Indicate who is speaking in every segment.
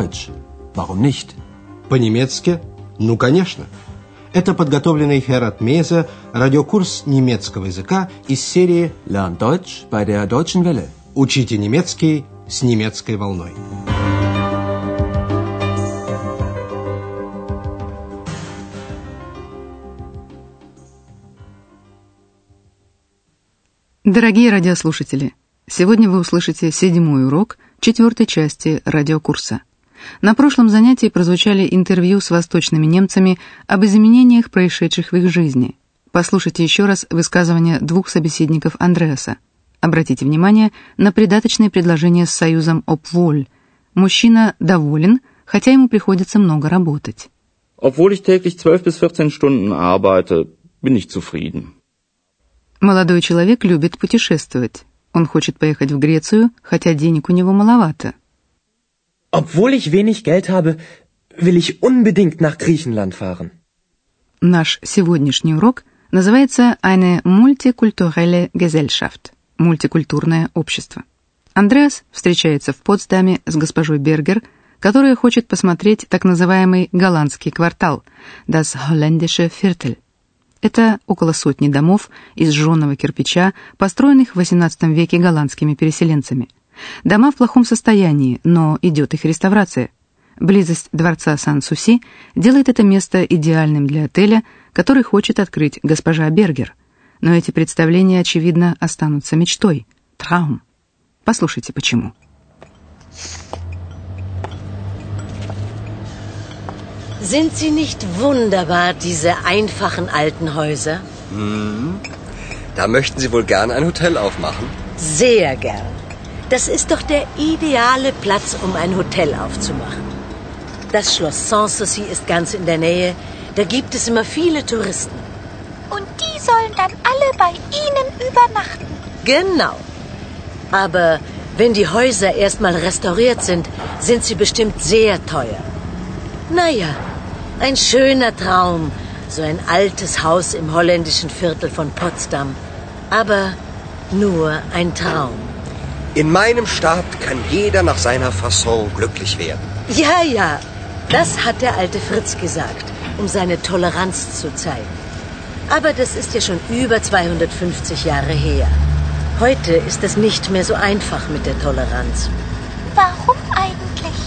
Speaker 1: Deutsch. Warum nicht?
Speaker 2: По-немецки? Ну, конечно. Это подготовленный Херат Мейзе радиокурс немецкого языка из серии
Speaker 1: Lern Deutsch bei der Deutschen Welle.
Speaker 2: «Учите немецкий с немецкой волной».
Speaker 3: Дорогие радиослушатели, сегодня вы услышите седьмой урок четвертой части радиокурса. На прошлом занятии прозвучали интервью с восточными немцами об изменениях, происшедших в их жизни. Послушайте еще раз высказывания двух собеседников Андреаса. Обратите внимание на придаточное предложение с союзом «обволь». Мужчина доволен, хотя ему приходится много работать.
Speaker 4: Obwohl ich täglich 12 bis 14 Stunden arbeite, bin ich zufrieden.
Speaker 3: Молодой человек любит путешествовать. Он хочет поехать в Грецию, хотя денег у него маловато.
Speaker 5: Obwohl ich wenig Geld habe, will ich unbedingt nach Griechenland fahren.
Speaker 3: Наш сегодняшний урок называется «Eine multikulturelle Gesellschaft» – мультикультурное общество. Андреас встречается в Потсдаме с госпожой Бергер, которая хочет посмотреть так называемый голландский квартал – das holländische Viertel – это около сотни домов из жженого кирпича, построенных в XVIII веке голландскими переселенцами. Дома в плохом состоянии, но идет их реставрация. Близость дворца Сан-Суси делает это место идеальным для отеля, который хочет открыть госпожа Бергер. Но эти представления, очевидно, останутся мечтой. Траум. Послушайте, почему.
Speaker 6: Sind sie nicht wunderbar, diese einfachen alten Häuser?
Speaker 7: Hm. Da möchten Sie wohl gern ein Hotel aufmachen?
Speaker 6: Sehr gern. Das ist doch der ideale Platz, um ein Hotel aufzumachen. Das Schloss Sanssouci ist ganz in der Nähe. Da gibt es immer viele Touristen.
Speaker 8: Und die sollen dann alle bei Ihnen übernachten.
Speaker 6: Genau. Aber wenn die Häuser erstmal restauriert sind, sind sie bestimmt sehr teuer. Naja, ein schöner Traum, so ein altes Haus im holländischen Viertel von Potsdam. Aber nur ein Traum.
Speaker 7: In meinem Staat kann jeder nach seiner Fasson glücklich werden.
Speaker 6: Ja, ja, das hat der alte Fritz gesagt, um seine Toleranz zu zeigen. Aber das ist ja schon über 250 Jahre her. Heute ist es nicht mehr so einfach mit der Toleranz.
Speaker 8: Warum eigentlich?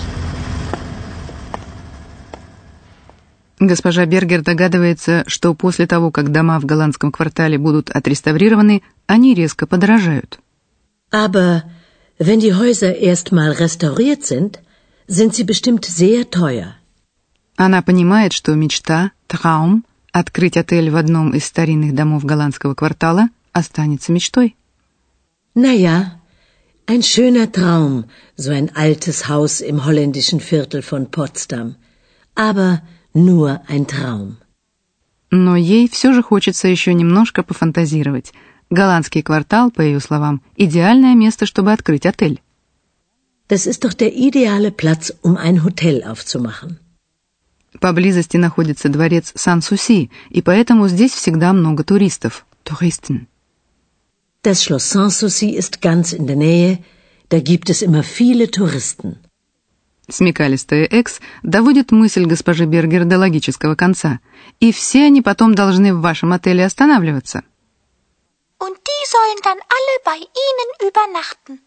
Speaker 3: Госпожа Бергер догадывается, что после того, как дома в голландском квартале будут отреставрированы, они резко подорожают.
Speaker 6: Aber wenn die Häuser erstmal restauriert sind, sind sie bestimmt sehr teuer.
Speaker 3: Она понимает, что мечта, траум, открыть отель в одном из старинных домов голландского квартала останется мечтой.
Speaker 6: Naja, ein schöner Traum, so ein altes Haus im holländischen Viertel von Potsdam. Aber nur ein Traum.
Speaker 3: Но ей все же хочется еще немножко пофантазировать. Голландский квартал, по ее словам, идеальное место, чтобы открыть отель.
Speaker 6: Das ist doch der ideale Platz, um ein Hotel aufzumachen.
Speaker 3: Поблизости находится дворец Сан-Суси, и поэтому здесь всегда много туристов. Туристен.
Speaker 6: Das Schloss Sanssouci ist ganz in der Nähe. Da gibt es immer viele Touristen.
Speaker 3: Смекалистая Экс доводит мысль госпожи Бергер до логического конца. И все они потом должны в вашем отеле останавливаться.
Speaker 8: Und die sollen dann alle bei Ihnen übernachten.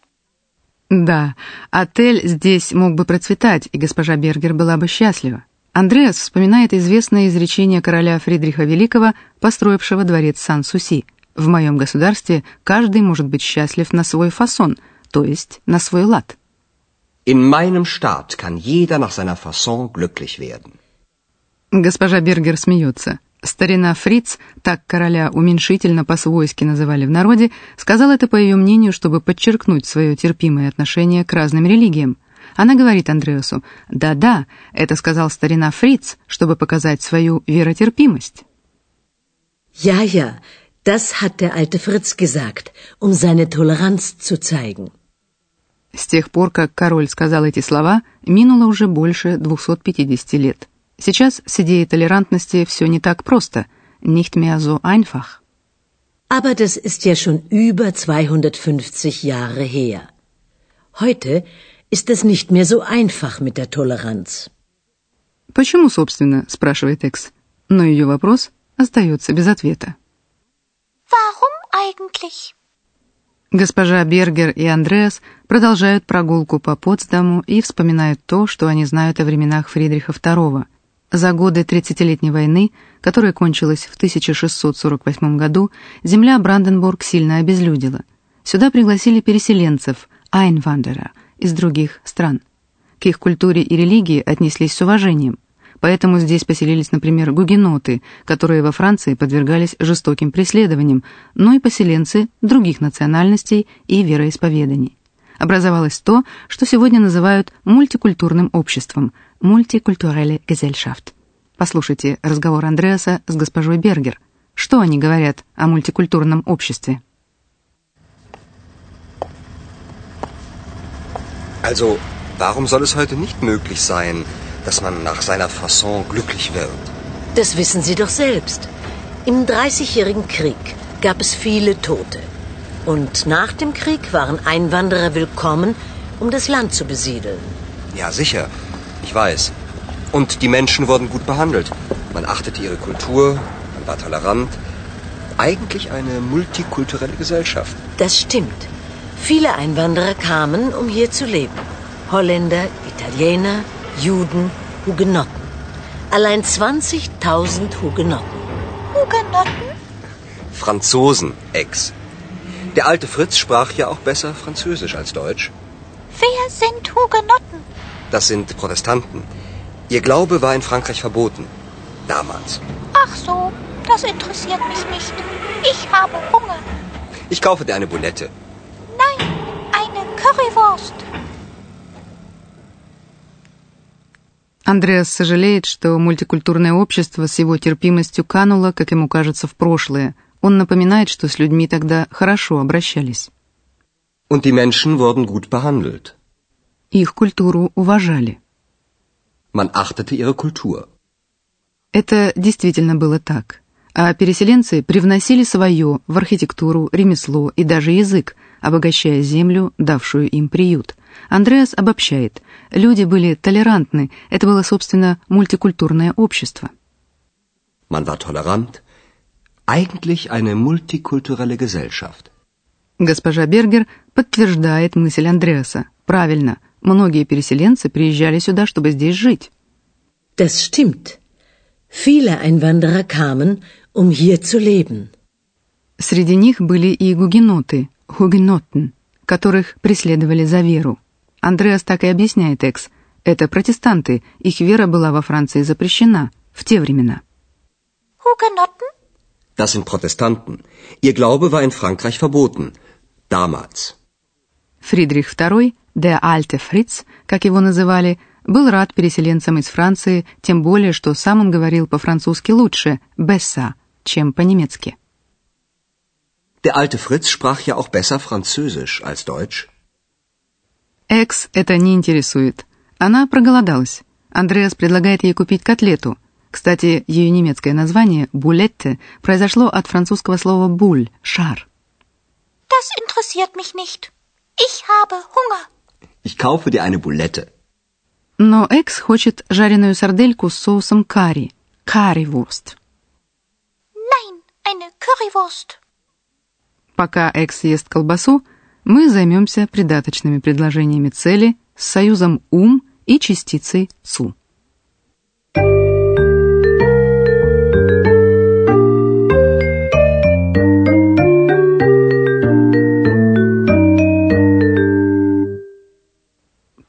Speaker 3: Да, отель здесь мог бы процветать, и госпожа Бергер была бы счастлива. Андреас вспоминает известное изречение короля Фридриха Великого, построившего дворец Сан-Суси. «В моем государстве каждый может быть счастлив на свой фасон, то есть на свой лад».
Speaker 7: In meinem Staat kann jeder nach seiner Fasson glücklich werden.
Speaker 3: Госпожа Бергер смеется. Старина Фриц, так короля уменьшительно по-свойски называли в народе, сказал это, по ее мнению, чтобы подчеркнуть свое терпимое отношение к разным религиям. Она говорит Андреасу, «Да-да, это сказал старина Фриц, чтобы показать свою веротерпимость».
Speaker 6: Ja, ja, das hat der alte Fritz gesagt, um seine Toleranz zu zeigen.
Speaker 3: С тех пор, как король сказал эти слова, минуло уже больше 250 лет. Сейчас с идеей толерантности все не так просто. Nicht mehr so einfach.
Speaker 6: Aber das ist ja schon über 250 Jahre her. Heute ist es nicht mehr so einfach mit der Toleranz.
Speaker 3: «Почему, собственно?» – спрашивает Экс. Но ее вопрос остается без ответа.
Speaker 8: Warum eigentlich?
Speaker 3: Госпожа Бергер и Андреас продолжают прогулку по Потсдаму и вспоминают то, что они знают о временах Фридриха II. За годы Тридцатилетней войны, которая кончилась в 1648 году, земля Бранденбург сильно обезлюдила. Сюда пригласили переселенцев, Айнвандера, из других стран. К их культуре и религии отнеслись с уважением. Поэтому здесь поселились, например, гугеноты, которые во Франции подвергались жестоким преследованиям, но и поселенцы других национальностей и вероисповеданий. Образовалось то, что сегодня называют мультикультурным обществом – мультикультуреле Gesellschaft. Послушайте разговор Андреаса с госпожой Бергер. Что они говорят о мультикультурном обществе?
Speaker 7: Also, warum soll es heute nicht möglich sein, dass man nach seiner Fasson glücklich wird.
Speaker 6: Das wissen Sie doch selbst. Im Dreißigjährigen Krieg gab es viele Tote. Und nach dem Krieg waren Einwanderer willkommen, um das Land zu besiedeln.
Speaker 7: Ja, sicher. Ich weiß. Und die Menschen wurden gut behandelt. Man achtete ihre Kultur, man war tolerant. Eigentlich eine multikulturelle Gesellschaft.
Speaker 6: Das stimmt. Viele Einwanderer kamen, um hier zu leben. Holländer, Italiener, Juden, Hugenotten. Allein 20.000 Hugenotten.
Speaker 8: Hugenotten?
Speaker 7: Franzosen, Ex. Der alte Fritz sprach ja auch besser Französisch als Deutsch.
Speaker 8: Wer sind Hugenotten?
Speaker 7: Das sind Protestanten. Ihr Glaube war in Frankreich verboten. Damals.
Speaker 8: Ach so, das interessiert mich nicht. Ich habe Hunger.
Speaker 7: Ich kaufe dir eine Bulette.
Speaker 8: Nein, eine Currywurst.
Speaker 3: Андреас сожалеет, что мультикультурное общество с его терпимостью кануло, как ему кажется, в прошлое. Он напоминает, что с людьми тогда хорошо обращались.
Speaker 7: Und die Menschen wurden gut behandelt.
Speaker 3: Их культуру уважали.
Speaker 7: Man achtete ihre Kultur.
Speaker 3: Это действительно было так. А переселенцы привносили свое в архитектуру, ремесло и даже язык, обогащая землю, давшую им приют. Андреас обобщает. Люди были толерантны. Это было, собственно, мультикультурное общество.
Speaker 7: Man war tolerant. Eigentlich eine multikulturelle Gesellschaft.
Speaker 3: Госпожа Бергер подтверждает мысль Андреаса. Правильно, многие переселенцы приезжали сюда, чтобы здесь жить.
Speaker 6: Das stimmt. Viele Einwanderer kamen, um hier zu leben.
Speaker 3: Среди них были и гугеноты, хугенотен, которых преследовали за веру. Андреас так и объясняет Экс. Это протестанты, их вера была во Франции запрещена в те времена.
Speaker 8: Hugenotten?
Speaker 7: Das sind Protestanten. Ihr Glaube war in Frankreich verboten. Damals.
Speaker 3: Фридрих II, der alte Fritz, как его называли, был рад переселенцам из Франции, тем более, что сам он говорил по-французски лучше, besser, чем по-немецки.
Speaker 7: Der alte Fritz sprach ja auch besser Französisch als Deutsch.
Speaker 3: Экс это не интересует. Она проголодалась. Андреас предлагает ей купить котлету. Кстати, ее немецкое название «булетте» произошло от французского слова «буль» — «шар».
Speaker 8: Das interessiert mich nicht. Ich habe Hunger.
Speaker 7: Ich kaufe dir eine Bulette.
Speaker 3: Но Экс хочет жареную сардельку с соусом карри — «карри-вурст».
Speaker 8: Nein, eine Currywurst.
Speaker 3: Пока Экс ест колбасу, мы займемся придаточными предложениями цели с союзом «ум» и частицей «цу».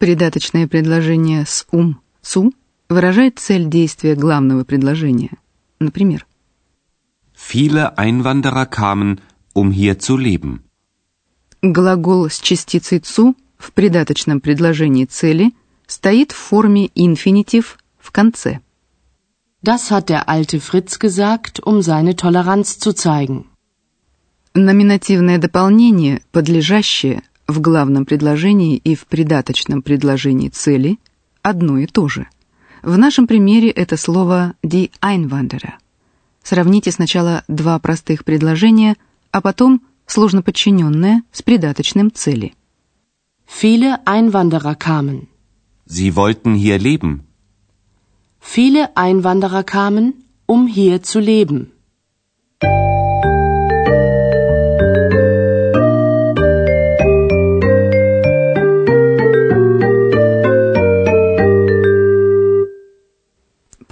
Speaker 3: Придаточное предложение с «ум» «цу» выражает цель действия главного предложения. Например,
Speaker 1: Viele Einwanderer kamen, um hier zu leben.
Speaker 3: Глагол с частицей «цу» в придаточном предложении цели стоит в форме инфинитив в конце.
Speaker 9: Das hat der alte Fritz gesagt, um seine Toleranz zu zeigen.
Speaker 3: Номинативное дополнение, подлежащее в главном предложении и в придаточном предложении цели, одно и то же. В нашем примере это слово «die Einwanderer». Сравните сначала два простых предложения, а потом сложно подчиненное с придаточным цели.
Speaker 9: Viele Einwanderer kamen.
Speaker 1: Sie wollten hier leben.
Speaker 9: Viele Einwanderer kamen, um hier zu leben.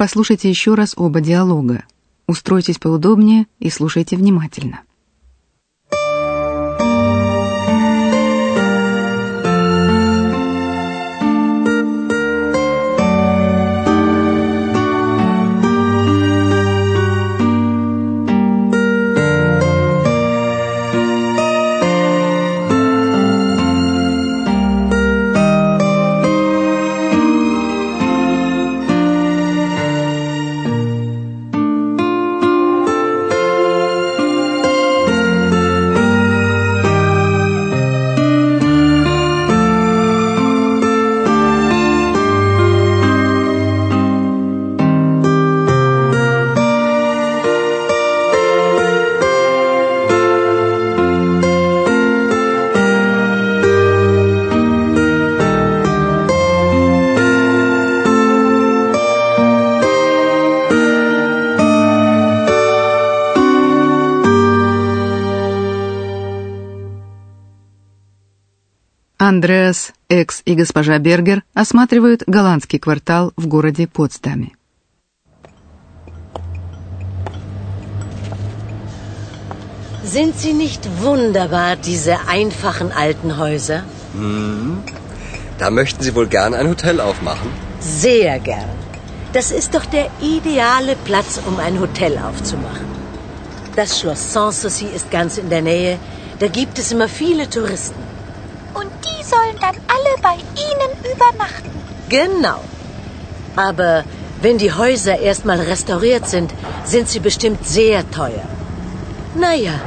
Speaker 3: Послушайте еще раз оба диалога. Устройтесь поудобнее и слушайте внимательно. Экс и госпожа Бергер осматривают голландский квартал в городе Потсдаме.
Speaker 6: Sind sie nicht wunderbar, diese einfachen alten Häuser?
Speaker 7: Hm. Da möchten Sie wohl gern ein Hotel aufmachen?
Speaker 6: Sehr gern. Das ist doch der ideale Platz, um ein Hotel aufzumachen. Das Schloss Sanssouci ist ganz in der Nähe. Da gibt es immer viele Touristen.
Speaker 8: Sollen dann alle bei Ihnen übernachten.
Speaker 6: Genau. Aber wenn die Häuser erstmal restauriert sind, sind sie bestimmt sehr teuer. Naja,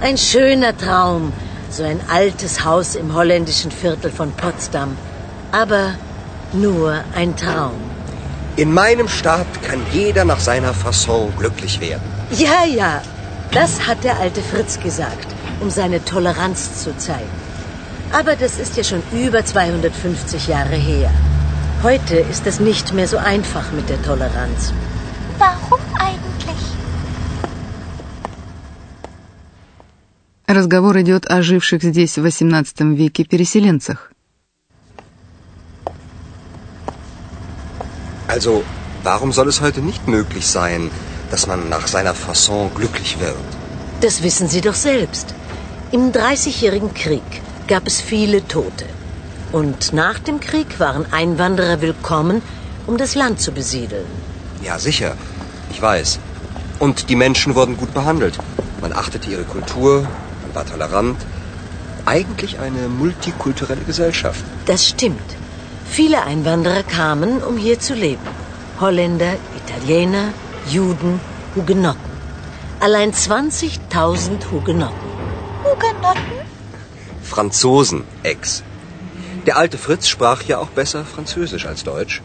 Speaker 6: ein schöner Traum, so ein altes Haus im holländischen Viertel von Potsdam. Aber nur ein Traum.
Speaker 7: In meinem Staat kann jeder nach seiner Fasson glücklich werden.
Speaker 6: Ja, ja, das hat der alte Fritz gesagt, um seine Toleranz zu zeigen. Aber das ist ja schon über 250 Jahre her. Heute ist es nicht mehr so einfach mit der Toleranz.
Speaker 8: Warum eigentlich?
Speaker 3: Разговор идет о живших здесь в XVIII веке переселенцах.
Speaker 7: Also, warum soll es heute nicht möglich sein, dass man nach seiner Fasson glücklich wird?
Speaker 6: Das wissen Sie doch selbst. Im Dreißigjährigen Krieg gab es viele Tote. Und nach dem Krieg waren Einwanderer willkommen, um das Land zu besiedeln.
Speaker 7: Ja, sicher. Ich weiß. Und die Menschen wurden gut behandelt. Man achtete ihre Kultur, man war tolerant. Eigentlich eine multikulturelle Gesellschaft.
Speaker 6: Das stimmt. Viele Einwanderer kamen, um hier zu leben. Holländer, Italiener, Juden, Hugenotten. Allein 20.000 Hugenotten.
Speaker 8: Hugenotten?
Speaker 7: Franzosen, Ex. Der alte Fritz sprach ja auch besser Französisch als Deutsch.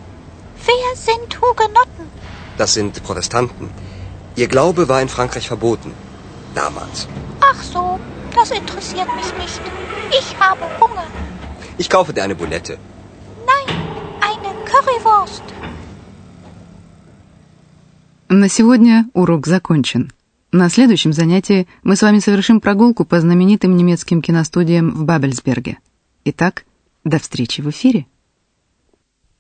Speaker 8: Wer sind Hugenotten?
Speaker 7: Das sind Protestanten. Ihr Glaube war in Frankreich verboten. Damals.
Speaker 8: Ach so, das interessiert mich nicht. Ich habe Hunger.
Speaker 7: Ich kaufe dir eine Bulette.
Speaker 8: Nein, eine Currywurst.
Speaker 3: На сегодня урок закончен. На следующем занятии мы с вами совершим прогулку по знаменитым немецким киностудиям в Бабельсберге. Итак, до встречи в эфире.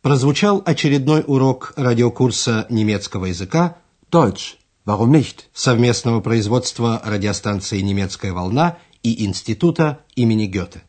Speaker 2: Прозвучал очередной урок радиокурса немецкого языка
Speaker 10: Deutsch. Warum nicht?
Speaker 2: совместного производства радиостанции «Немецкая волна» и Института имени Гёте.